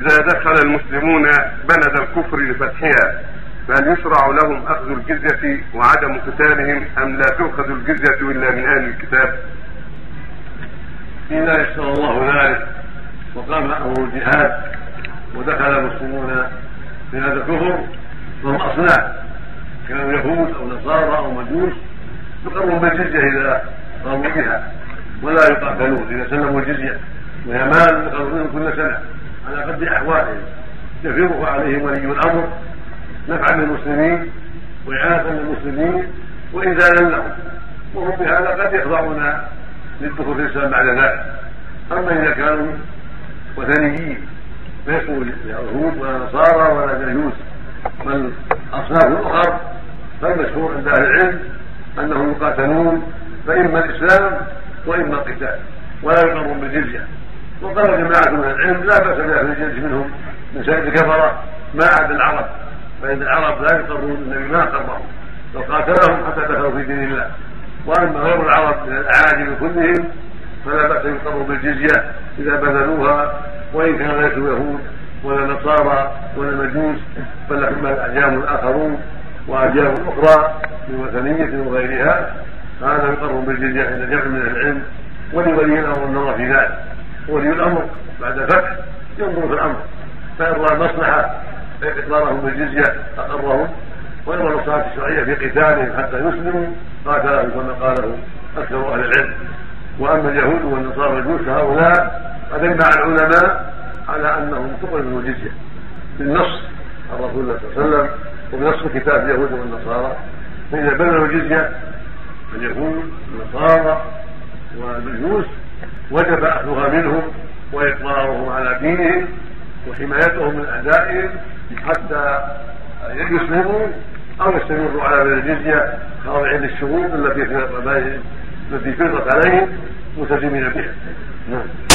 إذا دخل المسلمون بلد الكفر لفتحها فهل يشرع لهم أخذ الجزية وعدم قتالهم أم لا تؤخذ الجزية إلا من أهل الكتاب؟ إذا يسر الله ذلك وقام أمر الجهاد ودخل المسلمون هذا الكفر فهم أصناف كانوا يهود أو نصارى أو مجوس يقرون بالجزية إذا قاموا بها ولا يقاتلون إذا سلموا الجزية وهي مال يقرون كل سنة على قدر احوالهم يفرض عليهم ولي الأمر نفعا للمسلمين وإعانة للمسلمين وانزالا لهم. وهم بهذا قد يخضعون للدخول في الإسلام بعد ذلك. أما إذا كانوا وثنيين ليسوا يهود ولا نصارى ولا مجوس بل أصناف أخر فالمشهور عند أهل العلم أنهم يقاتلون فإما الإسلام وإما القتال ولا يقرون بالجزية. وقال جماعة من العلم لا بأس بأهل الجنس منهم من سائر الكفرة ما عدا العرب. فإن العرب لا يقرون النبي ما قرهم لو قاتلهم حتى دخلوا في دين الله. وأما غير العرب من الأعاجم كلهم فلا بأس يقروا بالجزية إذا بذلوها وإن كان ليسوا يهود ولا نصارى ولا مجوس بل لهم الأعجام الآخرون وأعجام أخرى من وثنية وغيرها. فهذا يقر بالجزية عند جمع من العلم ولولي الأمر النظر في ذلك. ولي الامر بعد الفتح ينظر في الأمر. فان راى مصلحه اقرارهم بالجزية أقرهم. وان راى المصلحه الشرعية في قتالهم حتى يسلموا. قاتلهم كما قاله أكثر أهل العلم. وأما اليهود والنصارى والمجوس فهؤلاء قد اجمع العلماء على أنهم تقبل الجزية. بالنص عن رسول الله صلى الله عليه وسلم وبنص كتاب اليهود والنصارى. فإذا بذلوا الجزية اليهود والنصارى والمجوس وجب أخذها منهم وإقرارهم على دينهم وحمايتهم من اعدائهم حتى يسلموا أو يستمروا على بذل الجزية خاضعين للشروط التي فرضت عليهم ملتزمين بها. نعم.